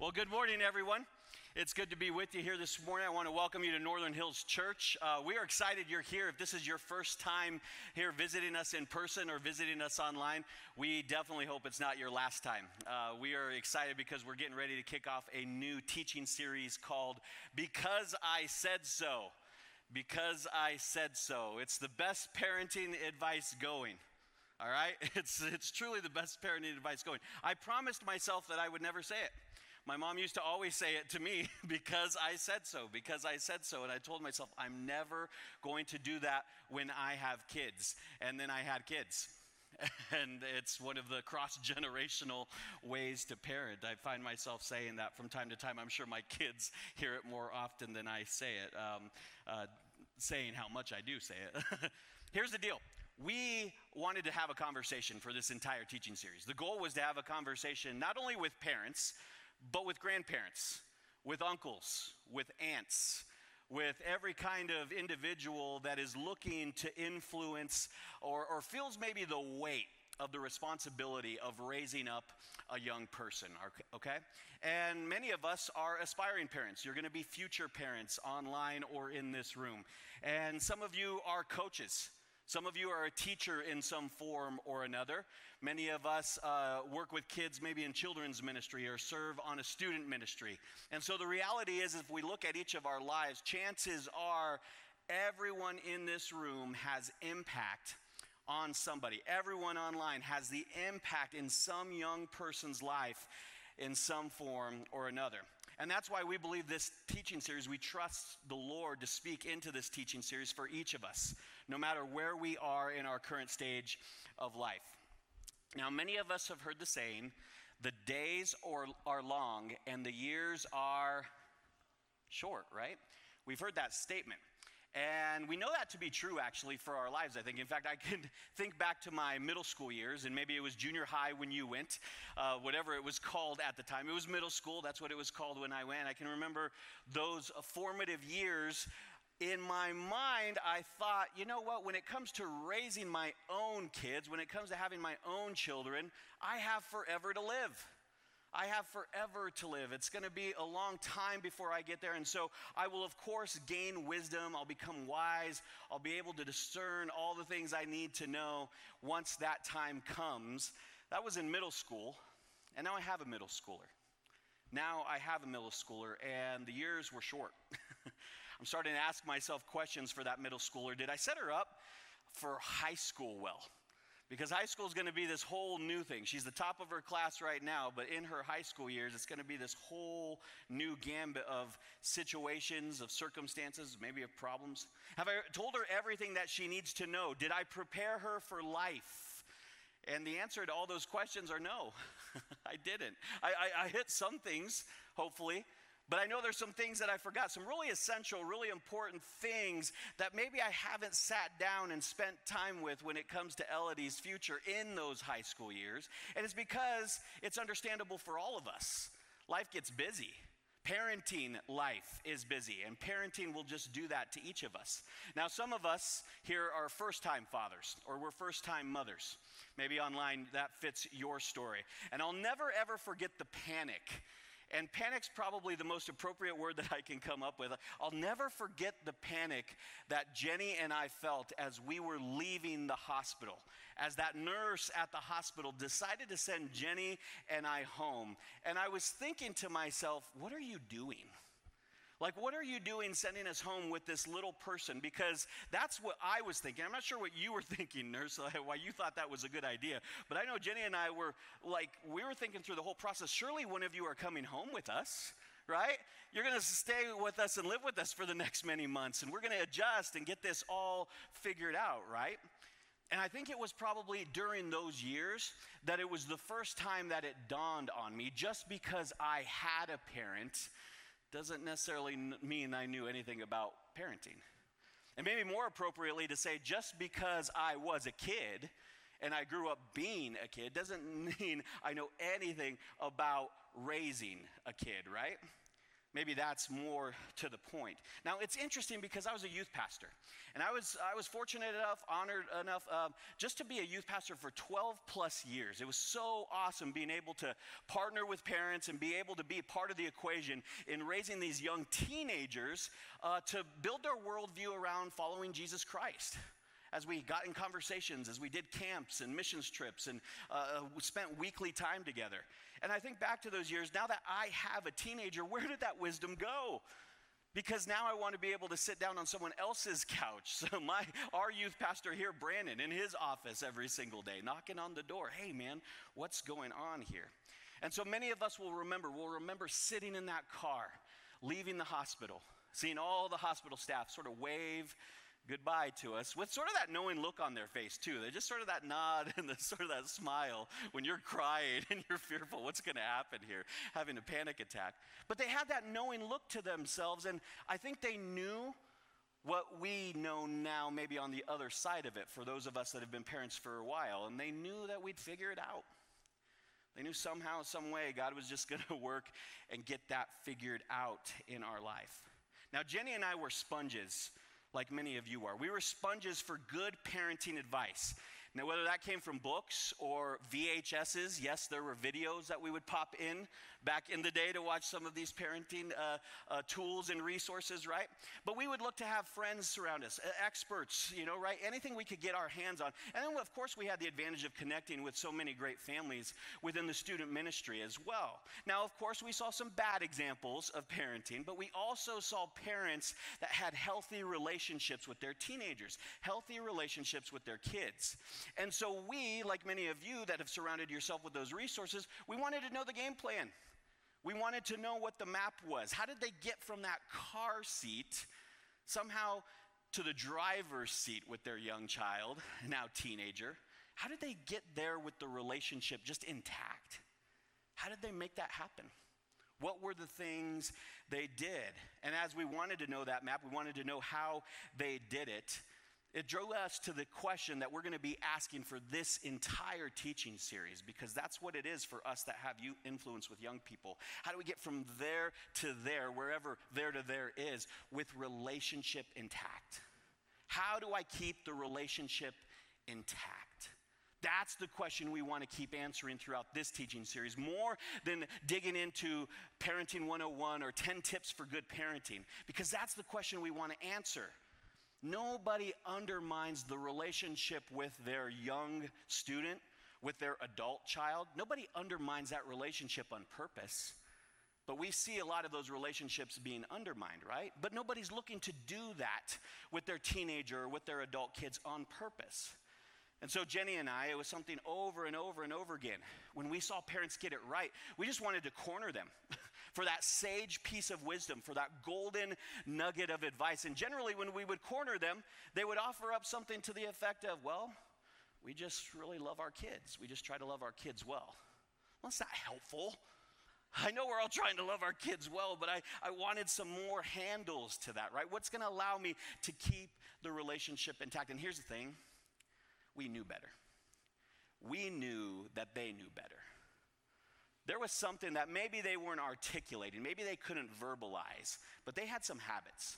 Well, good morning, everyone. It's good to be with you here this morning. I want to welcome you to Northern Hills Church. Uh, we are excited you're here. If this is your first time here visiting us in person or visiting us online, we definitely hope it's not your last time. Uh, we are excited because we're getting ready to kick off a new teaching series called Because I Said So. Because I Said So. It's the best parenting advice going all right? It's, it's truly the best parenting advice going. I promised myself that I would never say it. My mom used to always say it to me because I said so, because I said so. And I told myself, I'm never going to do that when I have kids. And then I had kids. And it's one of the cross generational ways to parent. I find myself saying that from time to time. I'm sure my kids hear it more often than I say it, um, uh, saying how much I do say it. Here's the deal we wanted to have a conversation for this entire teaching series. The goal was to have a conversation not only with parents, but with grandparents, with uncles, with aunts, with every kind of individual that is looking to influence or, or feels maybe the weight of the responsibility of raising up a young person, okay? And many of us are aspiring parents. You're gonna be future parents online or in this room. And some of you are coaches. Some of you are a teacher in some form or another. Many of us uh, work with kids maybe in children's ministry or serve on a student ministry. And so the reality is, if we look at each of our lives, chances are everyone in this room has impact on somebody. Everyone online has the impact in some young person's life in some form or another. And that's why we believe this teaching series, we trust the Lord to speak into this teaching series for each of us, no matter where we are in our current stage of life. Now, many of us have heard the saying, the days are, are long and the years are short, right? We've heard that statement. And we know that to be true actually for our lives, I think. In fact, I can think back to my middle school years, and maybe it was junior high when you went, uh, whatever it was called at the time. It was middle school, that's what it was called when I went. I can remember those formative years. In my mind, I thought, you know what, when it comes to raising my own kids, when it comes to having my own children, I have forever to live. I have forever to live. It's going to be a long time before I get there. And so I will, of course, gain wisdom. I'll become wise. I'll be able to discern all the things I need to know once that time comes. That was in middle school. And now I have a middle schooler. Now I have a middle schooler, and the years were short. I'm starting to ask myself questions for that middle schooler. Did I set her up for high school well? Because high school is going to be this whole new thing. She's the top of her class right now, but in her high school years, it's going to be this whole new gambit of situations, of circumstances, maybe of problems. Have I told her everything that she needs to know? Did I prepare her for life? And the answer to all those questions are no, I didn't. I, I, I hit some things, hopefully, but I know there's some things that I forgot, some really essential, really important things that maybe I haven't sat down and spent time with when it comes to Elodie's future in those high school years. And it's because it's understandable for all of us. Life gets busy. Parenting life is busy, and parenting will just do that to each of us. Now, some of us here are first time fathers, or we're first time mothers. Maybe online that fits your story. And I'll never ever forget the panic and panic's probably the most appropriate word that I can come up with. I'll never forget the panic that Jenny and I felt as we were leaving the hospital, as that nurse at the hospital decided to send Jenny and I home. And I was thinking to myself, what are you doing? Like, what are you doing sending us home with this little person? Because that's what I was thinking. I'm not sure what you were thinking, nurse, why you thought that was a good idea. But I know Jenny and I were like, we were thinking through the whole process. Surely one of you are coming home with us right? You're going to stay with us and live with us for the next many months, and we're going to adjust and get this all figured out, right? And I think it was probably during those years that it was the first time that it dawned on me just because I had a parent doesn't necessarily mean I knew anything about parenting. And maybe more appropriately to say, just because I was a kid and I grew up being a kid doesn't mean I know anything about raising a kid, right? Maybe that's more to the point. Now, it's interesting because I was a youth pastor, and I was, I was fortunate enough, honored enough, uh, just to be a youth pastor for 12 plus years. It was so awesome being able to partner with parents and be able to be part of the equation in raising these young teenagers uh, to build their worldview around following Jesus Christ as we got in conversations, as we did camps and missions trips and uh, spent weekly time together. And I think back to those years, now that I have a teenager, where did that wisdom go? Because now I want to be able to sit down on someone else's couch. So my our youth pastor here, Brandon, in his office every single day, knocking on the door. Hey man, what's going on here? And so many of us will remember, we'll remember sitting in that car, leaving the hospital, seeing all the hospital staff sort of wave goodbye to us with sort of that knowing look on their face too. They just sort of that nod and the sort of that smile when you're crying and you're fearful what's going to happen here, having a panic attack. But they had that knowing look to themselves, and I think they knew what we know now, maybe on the other side of it, for those of us that have been parents for a while, and they knew that we'd figure it out. They knew somehow, some way, God was just going to work and get that figured out in our life. Now, Jenny and I were sponges like many of you are. We were sponges for good parenting advice. Now, whether that came from books or VHSs, yes, there were videos that we would pop in back in the day to watch some of these parenting uh, uh, tools and resources, right? But we would look to have friends surround us, experts, you know, right? Anything we could get our hands on. And then, of course, we had the advantage of connecting with so many great families within the student ministry as well. Now, of course, we saw some bad examples of parenting, but we also saw parents that had healthy relationships with their teenagers, healthy relationships with their kids. And so, we, like many of you that have surrounded yourself with those resources, we wanted to know the game plan. We wanted to know what the map was. How did they get from that car seat somehow to the driver's seat with their young child, now teenager? How did they get there with the relationship just intact? How did they make that happen? What were the things they did? And as we wanted to know that map, we wanted to know how they did it it drove us to the question that we're going to be asking for this entire teaching series because that's what it is for us that have you influence with young people. How do we get from there to there, wherever there to there is, with relationship intact? How do I keep the relationship intact? That's the question we want to keep answering throughout this teaching series, more than digging into Parenting 101 or 10 tips for good parenting, because that's the question we want to answer. Nobody undermines the relationship with their young student, with their adult child. Nobody undermines that relationship on purpose. But we see a lot of those relationships being undermined, right? But nobody's looking to do that with their teenager or with their adult kids on purpose. And so, Jenny and I, it was something over and over and over again. When we saw parents get it right, we just wanted to corner them. for that sage piece of wisdom, for that golden nugget of advice. And generally, when we would corner them, they would offer up something to the effect of, well, we just really love our kids. We just try to love our kids well. Well, that's not helpful. I know we're all trying to love our kids well, but I, I wanted some more handles to that, right? What's going to allow me to keep the relationship intact? And here's the thing we knew better. We knew that they knew better there was something that maybe they weren't articulating, maybe they couldn't verbalize, but they had some habits.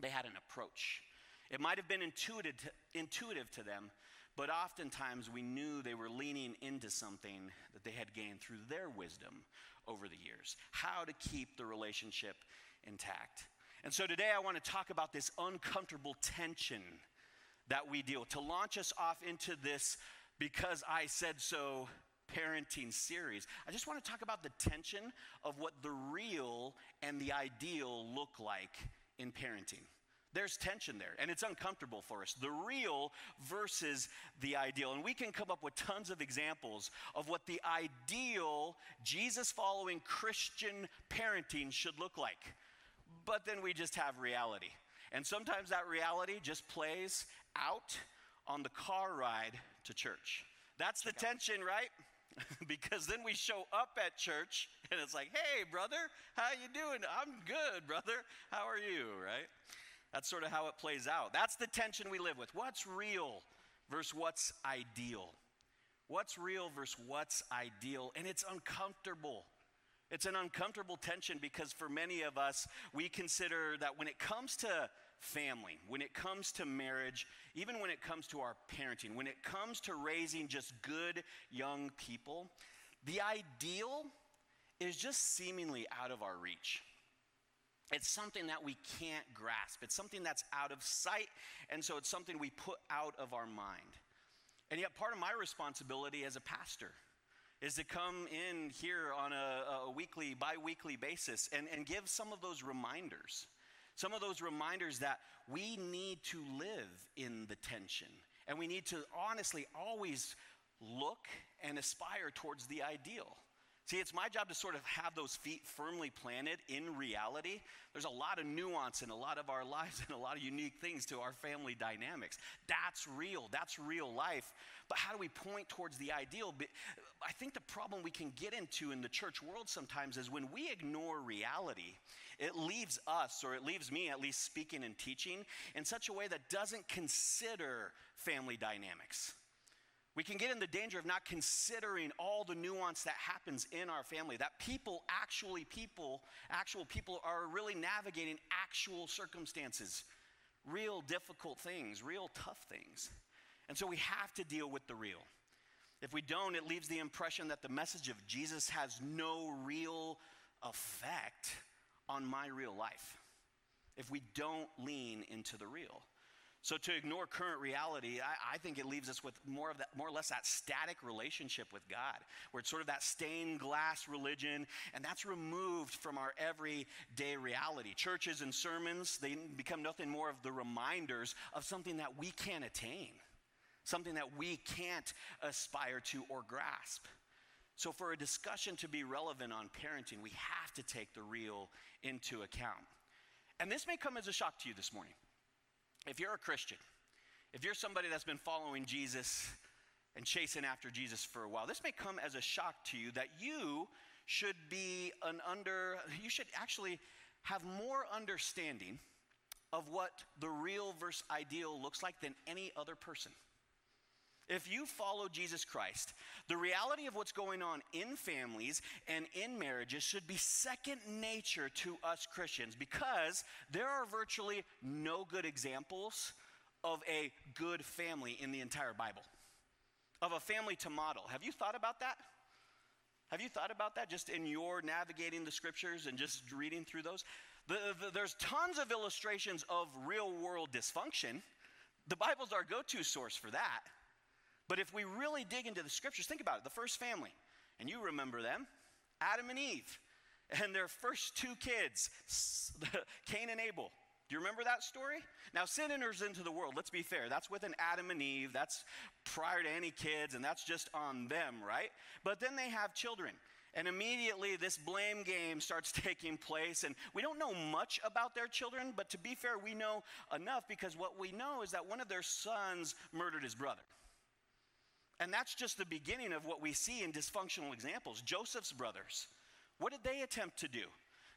They had an approach. It might have been intuitive to, intuitive to them, but oftentimes we knew they were leaning into something that they had gained through their wisdom over the years how to keep the relationship intact. And so today I want to talk about this uncomfortable tension that we deal to launch us off into this because I said so parenting series. I just want to talk about the tension of what the real and the ideal look like in parenting. There's tension there, and it's uncomfortable for us. The real versus the ideal. And we can come up with tons of examples of what the ideal Jesus following Christian parenting should look like. But then we just have reality. And sometimes that reality just plays out on the car ride to church. That's the tension, right? because then we show up at church and it's like, "Hey, brother, how you doing? I'm good, brother. How are you?" Right? That's sort of how it plays out. That's the tension we live with. What's real versus what's ideal? What's real versus what's ideal? And it's uncomfortable. It's an uncomfortable tension because for many of us, we consider that when it comes to family, when it comes to marriage, even when it comes to our parenting, when it comes to raising just good young people, the ideal is just seemingly out of our reach. It's something that we can't grasp. It's something that's out of sight, and so it's something we put out of our mind. And yet, part of my responsibility as a pastor is to come in here on a, a weekly, bi weekly basis and, and give some of those reminders. Some of those reminders that we need to live in the tension. And we need to honestly always look and aspire towards the ideal. See, it's my job to sort of have those feet firmly planted in reality. There's a lot of nuance in a lot of our lives and a lot of unique things to our family dynamics. That's real, that's real life. But how do we point towards the ideal? I think the problem we can get into in the church world sometimes is when we ignore reality, it leaves us, or it leaves me at least speaking and teaching, in such a way that doesn't consider family dynamics. We can get in the danger of not considering all the nuance that happens in our family, that people, actually people, actual people are really navigating actual circumstances, real difficult things, real tough things. And so we have to deal with the real. If we don't, it leaves the impression that the message of Jesus has no real effect on my real life. If we don't lean into the real. So to ignore current reality, I, I, think it leaves us with more of that, more or less that static relationship with God, where it's sort of that stained glass religion, and that's removed from our everyday reality. Churches and sermons, they become nothing more of the reminders of something that we can't attain, something that we can't aspire to or grasp. So for a discussion to be relevant on parenting, we have to take the real into account. And this may come as a shock to you this morning. If you're a Christian, if you're somebody that's been following Jesus and chasing after Jesus for a while, this may come as a shock to you that you should be an under, you should actually have more understanding of what the real versus ideal looks like than any other person. If you follow Jesus Christ, the reality of what's going on in families and in marriages should be second nature to us Christians because there are virtually no good examples of a good family in the entire Bible, of a family to model. Have you thought about that? Have you thought about that just in your navigating the scriptures and just reading through those? The, the, there's tons of illustrations of real world dysfunction. The Bible's our go to source for that. But if we really dig into the scriptures, think about it the first family, and you remember them Adam and Eve, and their first two kids, Cain and Abel. Do you remember that story? Now, sin enters into the world. Let's be fair. That's with an Adam and Eve. That's prior to any kids, and that's just on them, right? But then they have children. And immediately, this blame game starts taking place. And we don't know much about their children, but to be fair, we know enough because what we know is that one of their sons murdered his brother. And that's just the beginning of what we see in dysfunctional examples. Joseph's brothers, what did they attempt to do?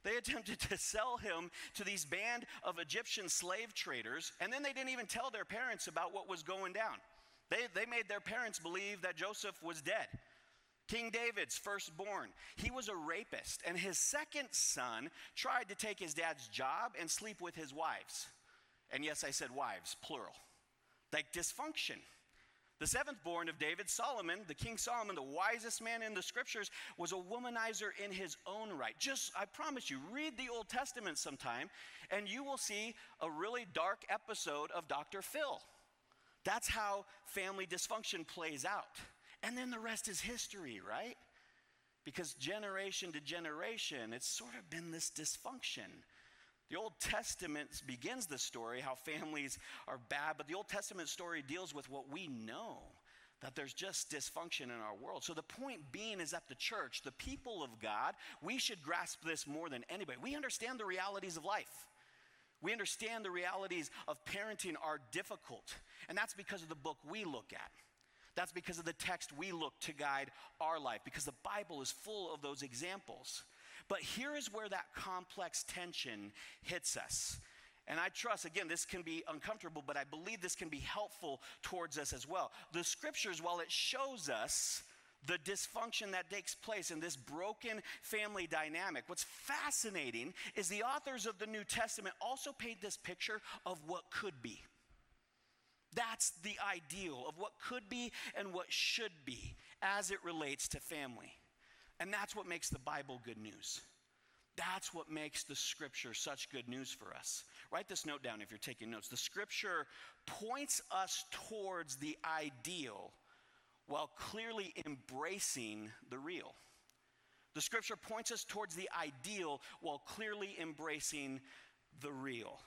They attempted to sell him to these band of Egyptian slave traders, and then they didn't even tell their parents about what was going down. They, they made their parents believe that Joseph was dead. King David's firstborn, he was a rapist, and his second son tried to take his dad's job and sleep with his wives. And yes, I said wives, plural. Like dysfunction. The seventh born of David, Solomon, the King Solomon, the wisest man in the scriptures, was a womanizer in his own right. Just, I promise you, read the Old Testament sometime and you will see a really dark episode of Dr. Phil. That's how family dysfunction plays out. And then the rest is history, right? Because generation to generation, it's sort of been this dysfunction. The Old Testament begins the story how families are bad, but the Old Testament story deals with what we know that there's just dysfunction in our world. So the point being is that the church, the people of God, we should grasp this more than anybody. We understand the realities of life. We understand the realities of parenting are difficult, and that's because of the book we look at. That's because of the text we look to guide our life, because the Bible is full of those examples. But here is where that complex tension hits us. And I trust, again, this can be uncomfortable, but I believe this can be helpful towards us as well. The scriptures, while it shows us the dysfunction that takes place in this broken family dynamic. What's fascinating is the authors of the New Testament also paint this picture of what could be. That's the ideal of what could be and what should be as it relates to family. And that's what makes the Bible good news. That's what makes the scripture such good news for us. Write this note down if you're taking notes. The scripture points us towards the ideal while clearly embracing the real. The scripture points us towards the ideal while clearly embracing the real.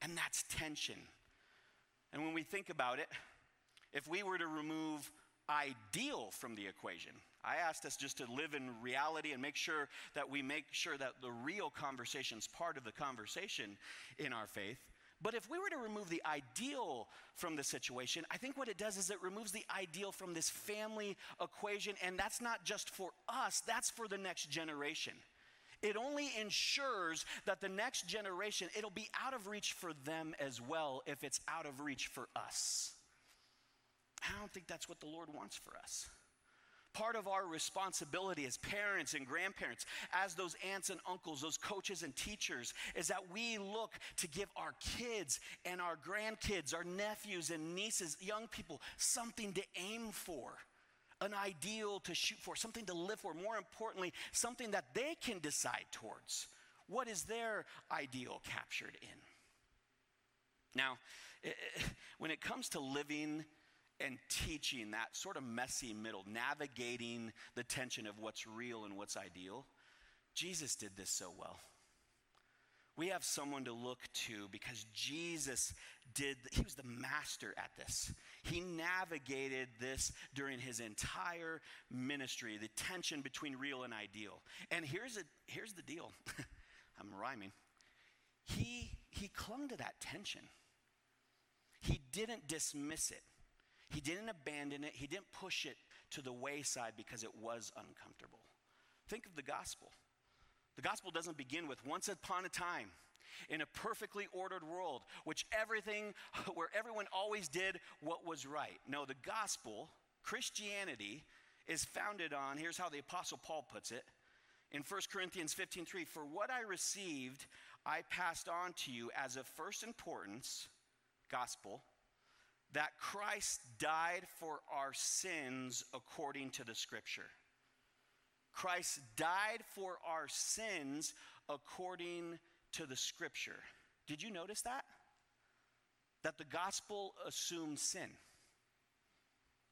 And that's tension. And when we think about it, if we were to remove ideal from the equation, I asked us just to live in reality and make sure that we make sure that the real conversation is part of the conversation in our faith. But if we were to remove the ideal from the situation, I think what it does is it removes the ideal from this family equation. And that's not just for us, that's for the next generation. It only ensures that the next generation, it'll be out of reach for them as well if it's out of reach for us. I don't think that's what the Lord wants for us part of our responsibility as parents and grandparents, as those aunts and uncles, those coaches and teachers, is that we look to give our kids and our grandkids, our nephews and nieces, young people, something to aim for. An ideal to shoot for, something to live for. More importantly, something that they can decide towards. What is their ideal captured in? Now, when it comes to living and teaching that sort of messy middle, navigating the tension of what's real and what's ideal, Jesus did this so well. We have someone to look to because Jesus did, he was the master at this. He navigated this during his entire ministry, the tension between real and ideal. And here's, a, here's the deal I'm rhyming. He, he clung to that tension, he didn't dismiss it. He didn't abandon it, he didn't push it to the wayside because it was uncomfortable. Think of the gospel. The gospel doesn't begin with once upon a time in a perfectly ordered world, which everything, where everyone always did what was right. No, the gospel, Christianity, is founded on, here's how the Apostle Paul puts it in 1 Corinthians 15 3 For what I received, I passed on to you as of first importance, gospel that Christ died for our sins according to the scripture. Christ died for our sins according to the scripture. Did you notice that? That the gospel assumes sin.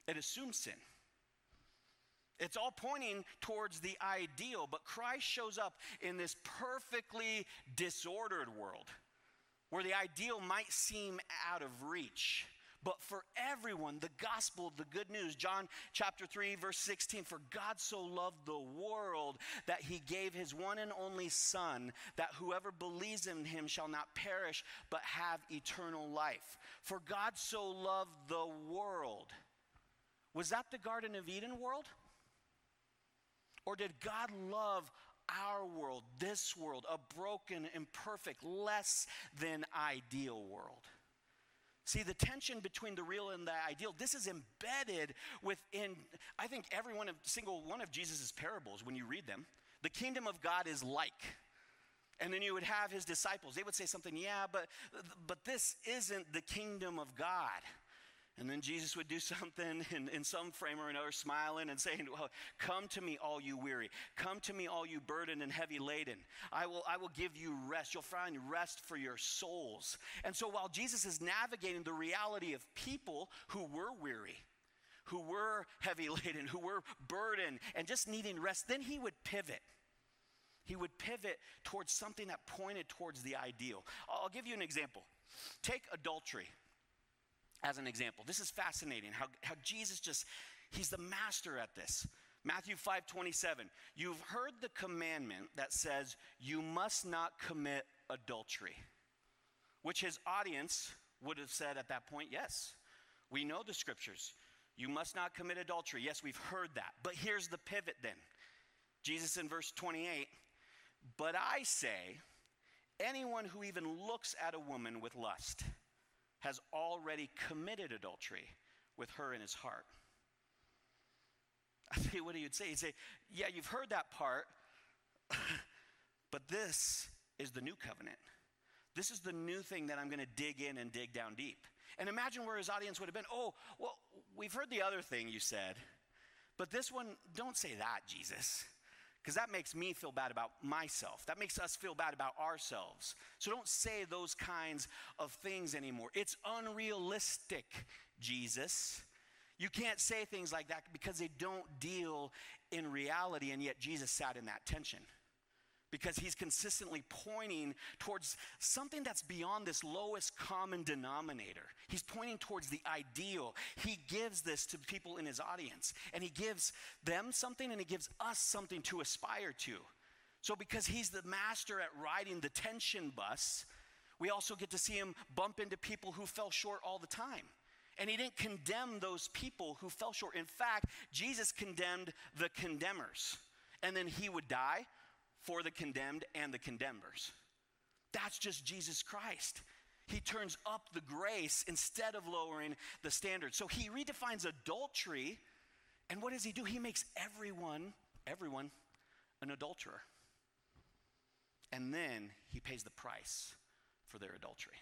It assumes sin. It's all pointing towards the ideal, but Christ shows up in this perfectly disordered world where the ideal might seem out of reach but for everyone, the gospel, the good news. John chapter 3, verse 16 For God so loved the world that he gave his one and only Son, that whoever believes in him shall not perish, but have eternal life. For God so loved the world. Was that the Garden of Eden world? Or did God love our world, this world, a broken, imperfect, less than ideal world? See, the tension between the real and the ideal, this is embedded within, I think, every one of, single one of Jesus' parables when you read them. The kingdom of God is like. And then you would have his disciples. They would say something, yeah, but, but this isn't the kingdom of God. And then Jesus would do something in, in some frame or another, smiling and saying, well, Come to me, all you weary. Come to me, all you burdened and heavy laden. I will, I will give you rest. You'll find rest for your souls. And so while Jesus is navigating the reality of people who were weary, who were heavy laden, who were burdened, and just needing rest, then he would pivot. He would pivot towards something that pointed towards the ideal. I'll give you an example. Take adultery as an example. This is fascinating how, how Jesus just, he's the master at this. Matthew 5 27. You've heard the commandment that says, You must not commit adultery, which his audience would have said at that point, Yes, we know the scriptures. You must not commit adultery. Yes, we've heard that. But here's the pivot then. Jesus in verse 28 But I say, anyone who even looks at a woman with lust, has already committed adultery with her in his heart. I think what he would say. He'd say, Yeah, you've heard that part, but this is the new covenant. This is the new thing that I'm going to dig in and dig down deep. And imagine where his audience would have been. Oh, well, we've heard the other thing you said, but this one, don't say that, Jesus because that makes me feel bad about myself. That makes us feel bad about ourselves. So don't say those kinds of things anymore. It's unrealistic, Jesus. You can't say things like that because they don't deal in reality, and yet Jesus sat in that tension because he's consistently pointing towards something that's beyond this lowest common denominator. He's pointing towards the ideal. He gives this to people in his audience, and he gives them something and he gives us something to aspire to. So, because he's the master at riding the tension bus, we also get to see him bump into people who fell short all the time. And he didn't condemn those people who fell short. In fact, Jesus condemned the condemners. And then he would die for the condemned and the condemners. That's just Jesus Christ. He turns up the grace instead of lowering the standard. So he redefines adultery. And what does he do? He makes everyone, everyone, an adulterer. And then he pays the price for their adultery.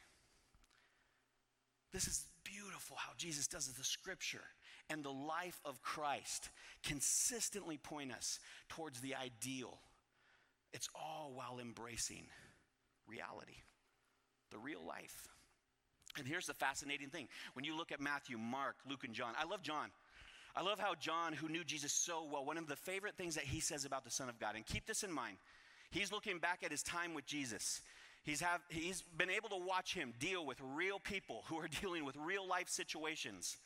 This is beautiful how Jesus does it. The scripture and the life of Christ consistently point us towards the ideal it's all while embracing reality, the real life. And here's the fascinating thing when you look at Matthew, Mark, Luke, and John, I love John. I love how John, who knew Jesus so well, one of the favorite things that he says about the Son of God, and keep this in mind, he's looking back at his time with Jesus. He's, have, he's been able to watch him deal with real people who are dealing with real life situations.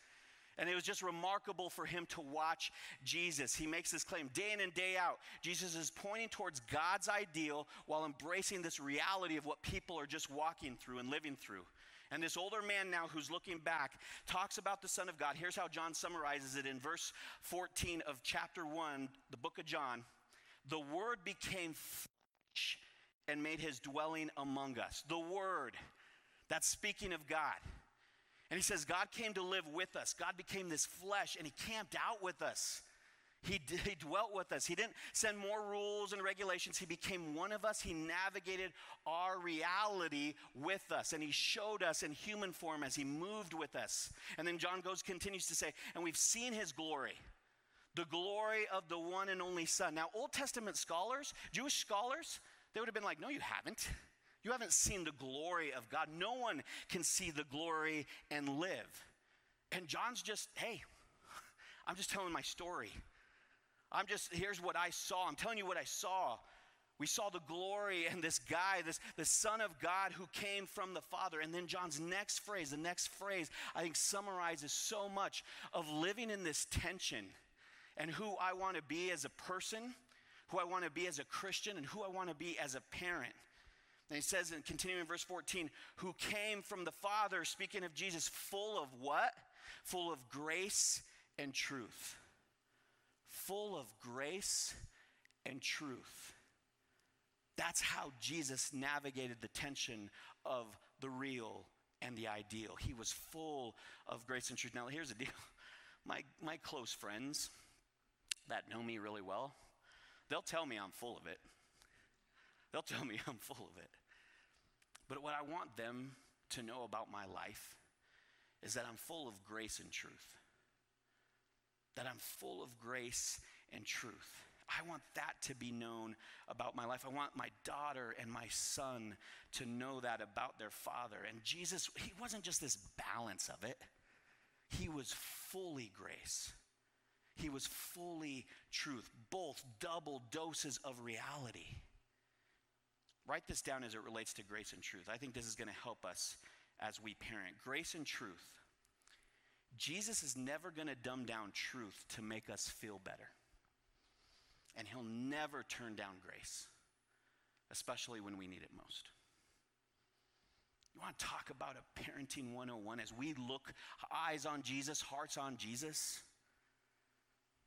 And it was just remarkable for him to watch Jesus. He makes this claim day in and day out. Jesus is pointing towards God's ideal while embracing this reality of what people are just walking through and living through. And this older man now who's looking back talks about the Son of God. Here's how John summarizes it in verse 14 of chapter 1, the book of John. The Word became flesh and made his dwelling among us. The Word, that's speaking of God. And he says, God came to live with us. God became this flesh and he camped out with us. He, he dwelt with us. He didn't send more rules and regulations. He became one of us. He navigated our reality with us. And he showed us in human form as he moved with us. And then John goes, continues to say, and we've seen his glory, the glory of the one and only Son. Now, Old Testament scholars, Jewish scholars, they would have been like, no, you haven't. You haven't seen the glory of God. No one can see the glory and live. And John's just, hey, I'm just telling my story. I'm just, here's what I saw. I'm telling you what I saw. We saw the glory and this guy, this the Son of God who came from the Father. And then John's next phrase, the next phrase, I think summarizes so much of living in this tension and who I want to be as a person, who I want to be as a Christian, and who I want to be as a parent. And he says, in continuing in verse 14, who came from the Father, speaking of Jesus, full of what? Full of grace and truth. Full of grace and truth. That's how Jesus navigated the tension of the real and the ideal. He was full of grace and truth. Now, here's the deal my, my close friends that know me really well, they'll tell me I'm full of it. They'll tell me I'm full of it. But what I want them to know about my life is that I'm full of grace and truth. That I'm full of grace and truth. I want that to be known about my life. I want my daughter and my son to know that about their father. And Jesus, he wasn't just this balance of it, he was fully grace. He was fully truth, both double doses of reality. Write this down as it relates to grace and truth. I think this is going to help us as we parent. Grace and truth. Jesus is never going to dumb down truth to make us feel better. And he'll never turn down grace, especially when we need it most. You want to talk about a parenting 101 as we look eyes on Jesus, hearts on Jesus?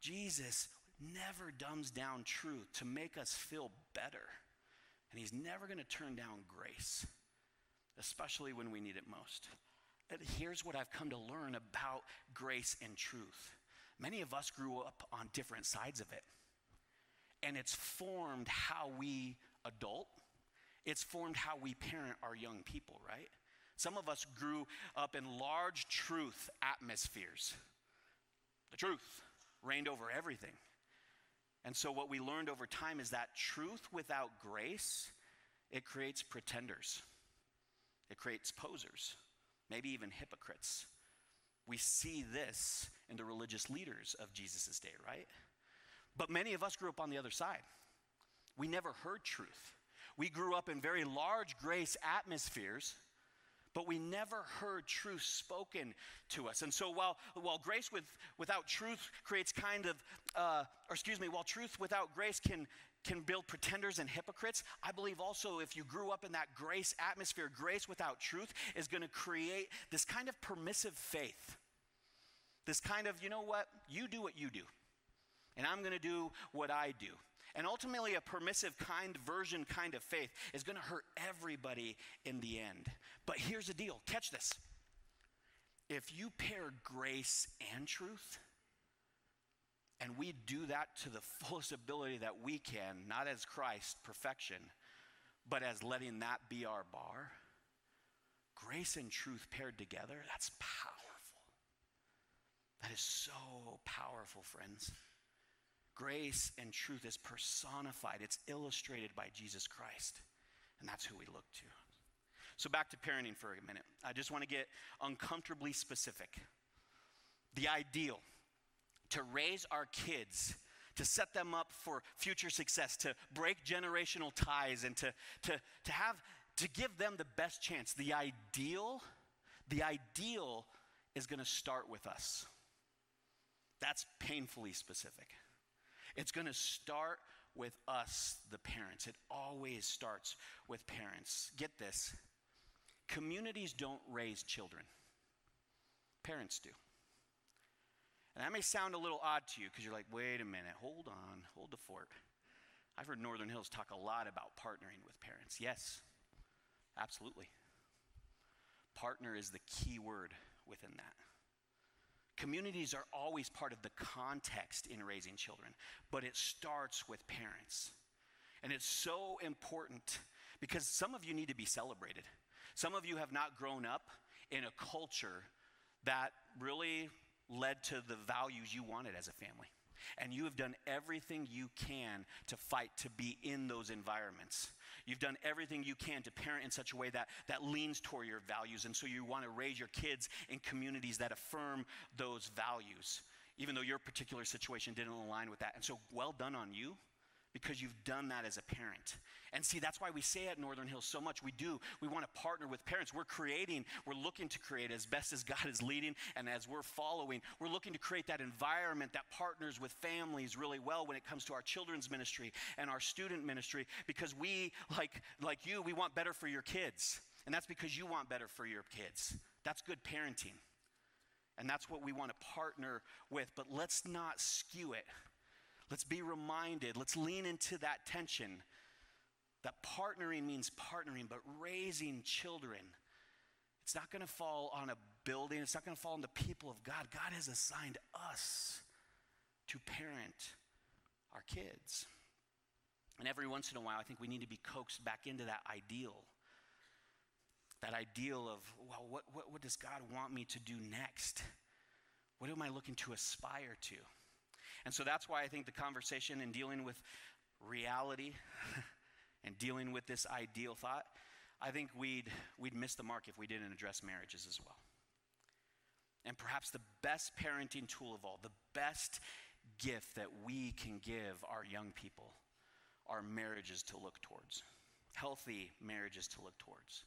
Jesus never dumbs down truth to make us feel better. And He's never going to turn down grace, especially when we need it most. And here's what I've come to learn about grace and truth many of us grew up on different sides of it. And it's formed how we adult, it's formed how we parent our young people, right? Some of us grew up in large truth atmospheres. The truth reigned over everything. And so what we learned over time is that truth without grace, it creates pretenders. It creates posers, maybe even hypocrites. We see this in the religious leaders of Jesus' day, right? But many of us grew up on the other side. We never heard truth. We grew up in very large grace atmospheres, but we never heard truth spoken to us. And so while, while grace with, without truth creates kind of, uh, or excuse me, while truth without grace can, can build pretenders and hypocrites, I believe also if you grew up in that grace atmosphere, grace without truth is going to create this kind of permissive faith. This kind of, you know what, you do what you do, and I'm going to do what I do. And ultimately, a permissive kind version kind of faith is going to hurt everybody in the end. But here's the deal catch this. If you pair grace and truth, and we do that to the fullest ability that we can, not as Christ, perfection, but as letting that be our bar, grace and truth paired together, that's powerful. That is so powerful, friends. Grace and truth is personified, it's illustrated by Jesus Christ. And that's who we look to. So, back to parenting for a minute. I just want to get uncomfortably specific. The ideal to raise our kids, to set them up for future success, to break generational ties, and to, to, to have to give them the best chance. The ideal, the ideal is going to start with us. That's painfully specific. It's going to start with us, the parents. It always starts with parents. Get this communities don't raise children, parents do. And that may sound a little odd to you because you're like, wait a minute, hold on, hold the fort. I've heard Northern Hills talk a lot about partnering with parents. Yes, absolutely. Partner is the key word within that. Communities are always part of the context in raising children, but it starts with parents. And it's so important because some of you need to be celebrated. Some of you have not grown up in a culture that really led to the values you wanted as a family. And you have done everything you can to fight to be in those environments. You've done everything you can to parent in such a way that, that leans toward your values. And so you want to raise your kids in communities that affirm those values, even though your particular situation didn't align with that. And so well done on you because you've done that as a parent. And see, that's why we say at Northern Hills so much. We do. We want to partner with parents. We're creating, we're looking to create as best as God is leading and as we're following. We're looking to create that environment that partners with families really well when it comes to our children's ministry and our student ministry because we, like, like you, we want better for your kids. And that's because you want better for your kids. That's good parenting. And that's what we want to partner with. But let's not skew it Let's be reminded, let's lean into that tension that partnering means partnering, but raising children. It's not going to fall on a building, it's not going to fall on the people of God. God has assigned us to parent our kids. And every once in a while, I think we need to be coaxed back into that ideal. That ideal of, well, what, what, what does God want me to do next? What am I looking to aspire to? And so that's why I think the conversation in dealing with reality and dealing with this ideal thought, I think we'd, we'd miss the mark if we didn't address marriages as well. And perhaps the best parenting tool of all, the best gift that we can give our young people are marriages to look towards, healthy marriages to look towards.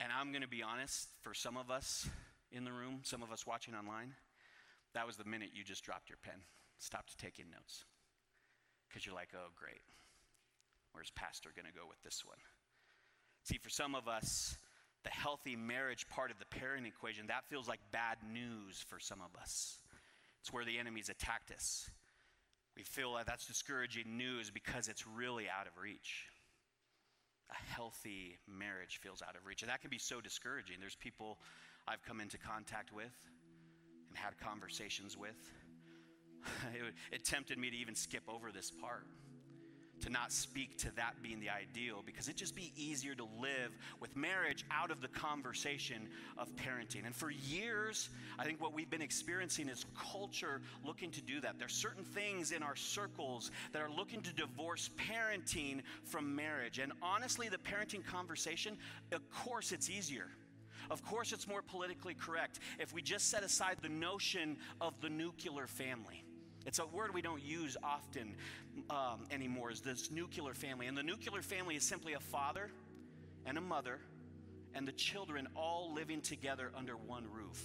And I'm going to be honest, for some of us in the room, some of us watching online, that was the minute you just dropped your pen, stopped taking notes. Because you're like, oh, great. Where's Pastor going to go with this one? See, for some of us, the healthy marriage part of the parenting equation, that feels like bad news for some of us. It's where the enemy's attacked us. We feel like that's discouraging news because it's really out of reach. A healthy marriage feels out of reach. And that can be so discouraging. There's people I've come into contact with and had conversations with it, it tempted me to even skip over this part to not speak to that being the ideal because it'd just be easier to live with marriage out of the conversation of parenting. And for years, I think what we've been experiencing is culture looking to do that. There's certain things in our circles that are looking to divorce parenting from marriage. And honestly, the parenting conversation, of course, it's easier. Of course, it's more politically correct if we just set aside the notion of the nuclear family. It's a word we don't use often um, anymore, is this nuclear family. And the nuclear family is simply a father and a mother and the children all living together under one roof.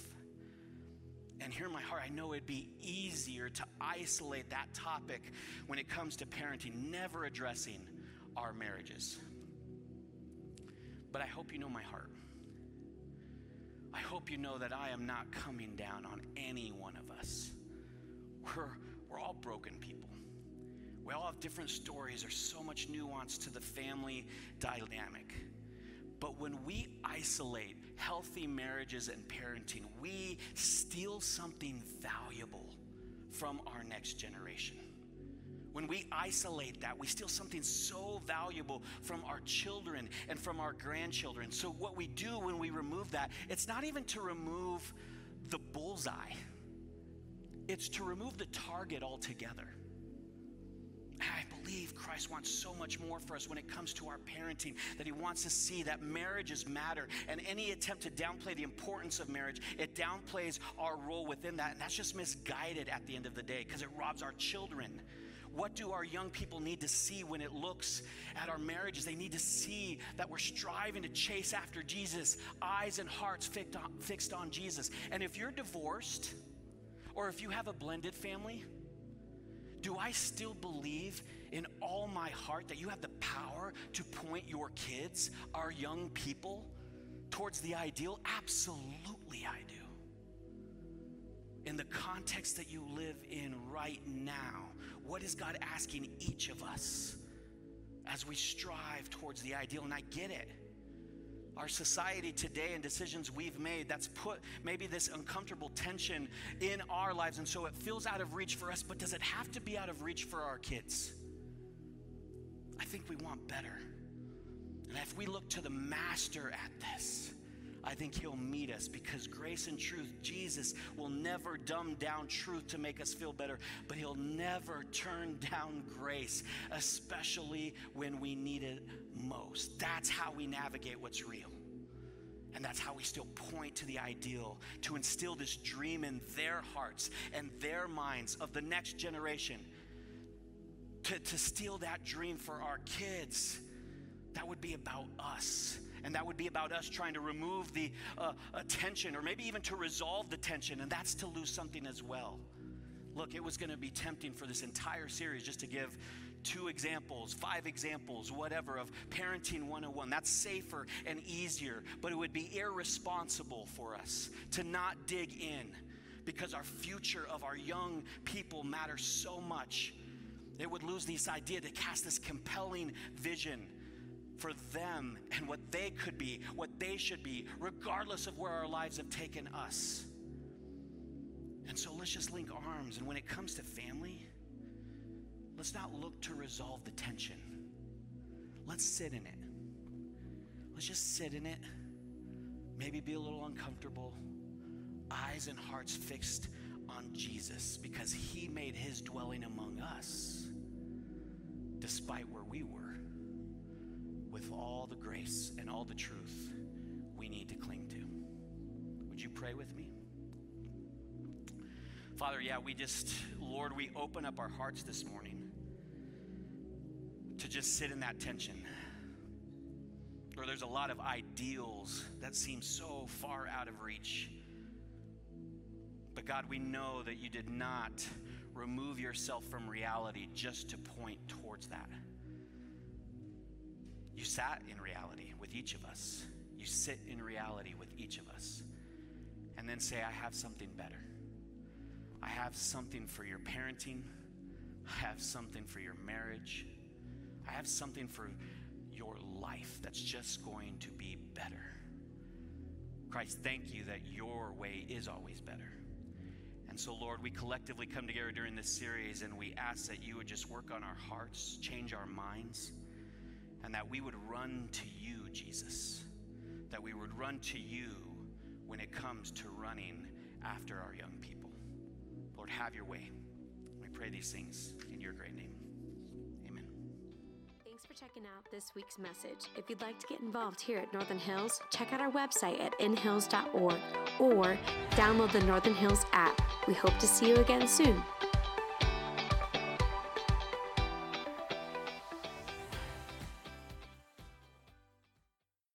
And here in my heart, I know it'd be easier to isolate that topic when it comes to parenting, never addressing our marriages. But I hope you know my heart. I hope you know that I am not coming down on any one of us. We're, we're all broken people. We all have different stories. There's so much nuance to the family dynamic. But when we isolate healthy marriages and parenting, we steal something valuable from our next generation. When we isolate that, we steal something so valuable from our children and from our grandchildren. So, what we do when we remove that, it's not even to remove the bullseye it's to remove the target altogether. I believe Christ wants so much more for us when it comes to our parenting, that He wants to see that marriages matter. And any attempt to downplay the importance of marriage, it downplays our role within that. And that's just misguided at the end of the day because it robs our children. What do our young people need to see when it looks at our marriages? They need to see that we're striving to chase after Jesus, eyes and hearts fixed on, fixed on Jesus. And if you're divorced, or if you have a blended family, do I still believe in all my heart that you have the power to point your kids, our young people, towards the ideal? Absolutely, I do. In the context that you live in right now, what is God asking each of us as we strive towards the ideal? And I get it our society today and decisions we've made that's put maybe this uncomfortable tension in our lives. And so it feels out of reach for us, but does it have to be out of reach for our kids? I think we want better. And if we look to the master at this, I think he'll meet us because grace and truth, Jesus will never dumb down truth to make us feel better, but he'll never turn down grace, especially when we need it most. That's how we navigate what's real. And that's how we still point to the ideal, to instill this dream in their hearts and their minds of the next generation, to, to steal that dream for our kids. That would be about us and that would be about us trying to remove the uh, tension or maybe even to resolve the tension, and that's to lose something as well. Look, it was going to be tempting for this entire series just to give two examples, five examples, whatever, of parenting 101. That's safer and easier, but it would be irresponsible for us to not dig in because our future of our young people matters so much. It would lose this idea to cast this compelling vision for them and what they could be, what they should be, regardless of where our lives have taken us. And so let's just link arms. And when it comes to family, let's not look to resolve the tension. Let's sit in it. Let's just sit in it, maybe be a little uncomfortable, eyes and hearts fixed on Jesus because he made his dwelling among us despite where we were with all the grace and all the truth we need to cling to. Would you pray with me? Father, yeah, we just, Lord, we open up our hearts this morning to just sit in that tension. Where there's a lot of ideals that seem so far out of reach. But God, we know that you did not remove yourself from reality just to point towards that. You sat in reality with each of us. You sit in reality with each of us. And then say, I have something better. I have something for your parenting. I have something for your marriage. I have something for your life that's just going to be better. Christ, thank you that your way is always better. And so, Lord, we collectively come together during this series and we ask that you would just work on our hearts, change our minds, and that we would run to you, Jesus. That we would run to you when it comes to running after our young people. Lord, have your way. We pray these things in your great name. Amen. Thanks for checking out this week's message. If you'd like to get involved here at Northern Hills, check out our website at inhills.org or download the Northern Hills app. We hope to see you again soon.